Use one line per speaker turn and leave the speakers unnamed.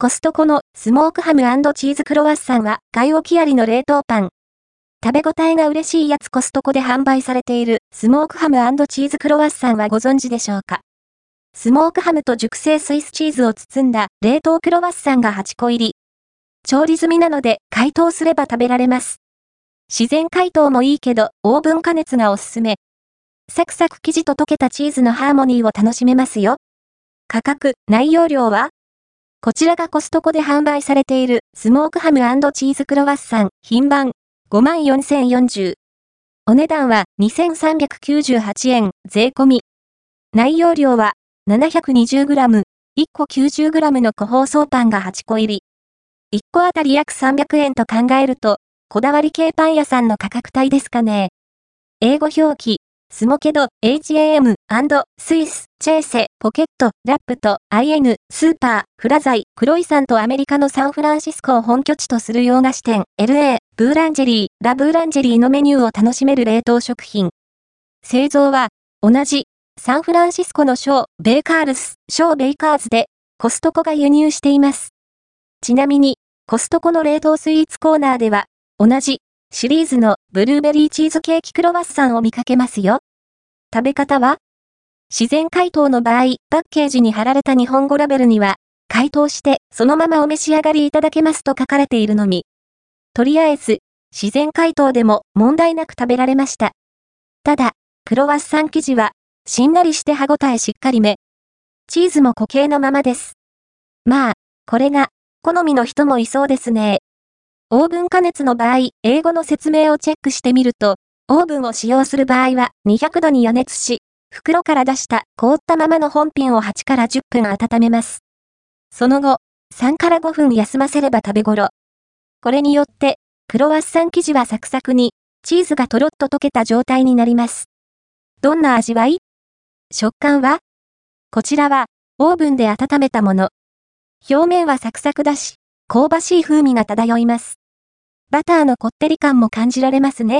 コストコのスモークハムチーズクロワッサンは、買い置きありの冷凍パン。食べ応えが嬉しいやつコストコで販売されているスモークハムチーズクロワッサンはご存知でしょうか？スモークハムと熟成スイスチーズを包んだ冷凍クロワッサンが8個入り。調理済みなので解凍すれば食べられます。自然解凍もいいけどオーブン加熱がおすすめ。サクサク生地と溶けたチーズのハーモニーを楽しめますよ。価格、内容量はこちらがコストコで販売されているスモークハムチーズクロワッサン品番54,040。お値段は2398円税込み。内容量は 720g、1個 90g の個包装パンが8個入り。1個あたり約300円と考えると、こだわり系パン屋さんの価格帯ですかね。英語表記、スモケド、HAM、スイス、チェーセ、ポケット、ラップと、IN、スーパー、フラザイ、クロイさんとアメリカのサンフランシスコを本拠地とする洋菓子店、LA、ブーランジェリー、ラブーランジェリーのメニューを楽しめる冷凍食品。製造は、同じ、サンフランシスコのショー、ベーカールス、ショーベイカーズで、コストコが輸入しています。ちなみに、コストコの冷凍スイーツコーナーでは、同じ、シリーズのブルーベリーチーズケーキクロワッサンを見かけますよ。食べ方は？自然解凍の場合、パッケージに貼られた日本語ラベルには、解凍してそのままお召し上がりいただけますと書かれているのみ。とりあえず、自然解凍でも問題なく食べられました。ただ、クロワッサン生地は、しんなりして歯ごたえしっかりめ。チーズも固形のままです。まあ、これが、好みの人もいそうですね。オーブン加熱の場合、英語の説明をチェックしてみると、オーブンを使用する場合は200度に予熱し、袋から出した凍ったままの本品を8から10分温めます。その後、3から5分休ませれば食べ頃。これによって、クロワッサン生地はサクサクに、チーズがとろっと溶けた状態になります。どんな味わい？食感は？こちらは、オーブンで温めたもの。表面はサクサクだし、香ばしい風味が漂います。バターのこってり感も感じられますね。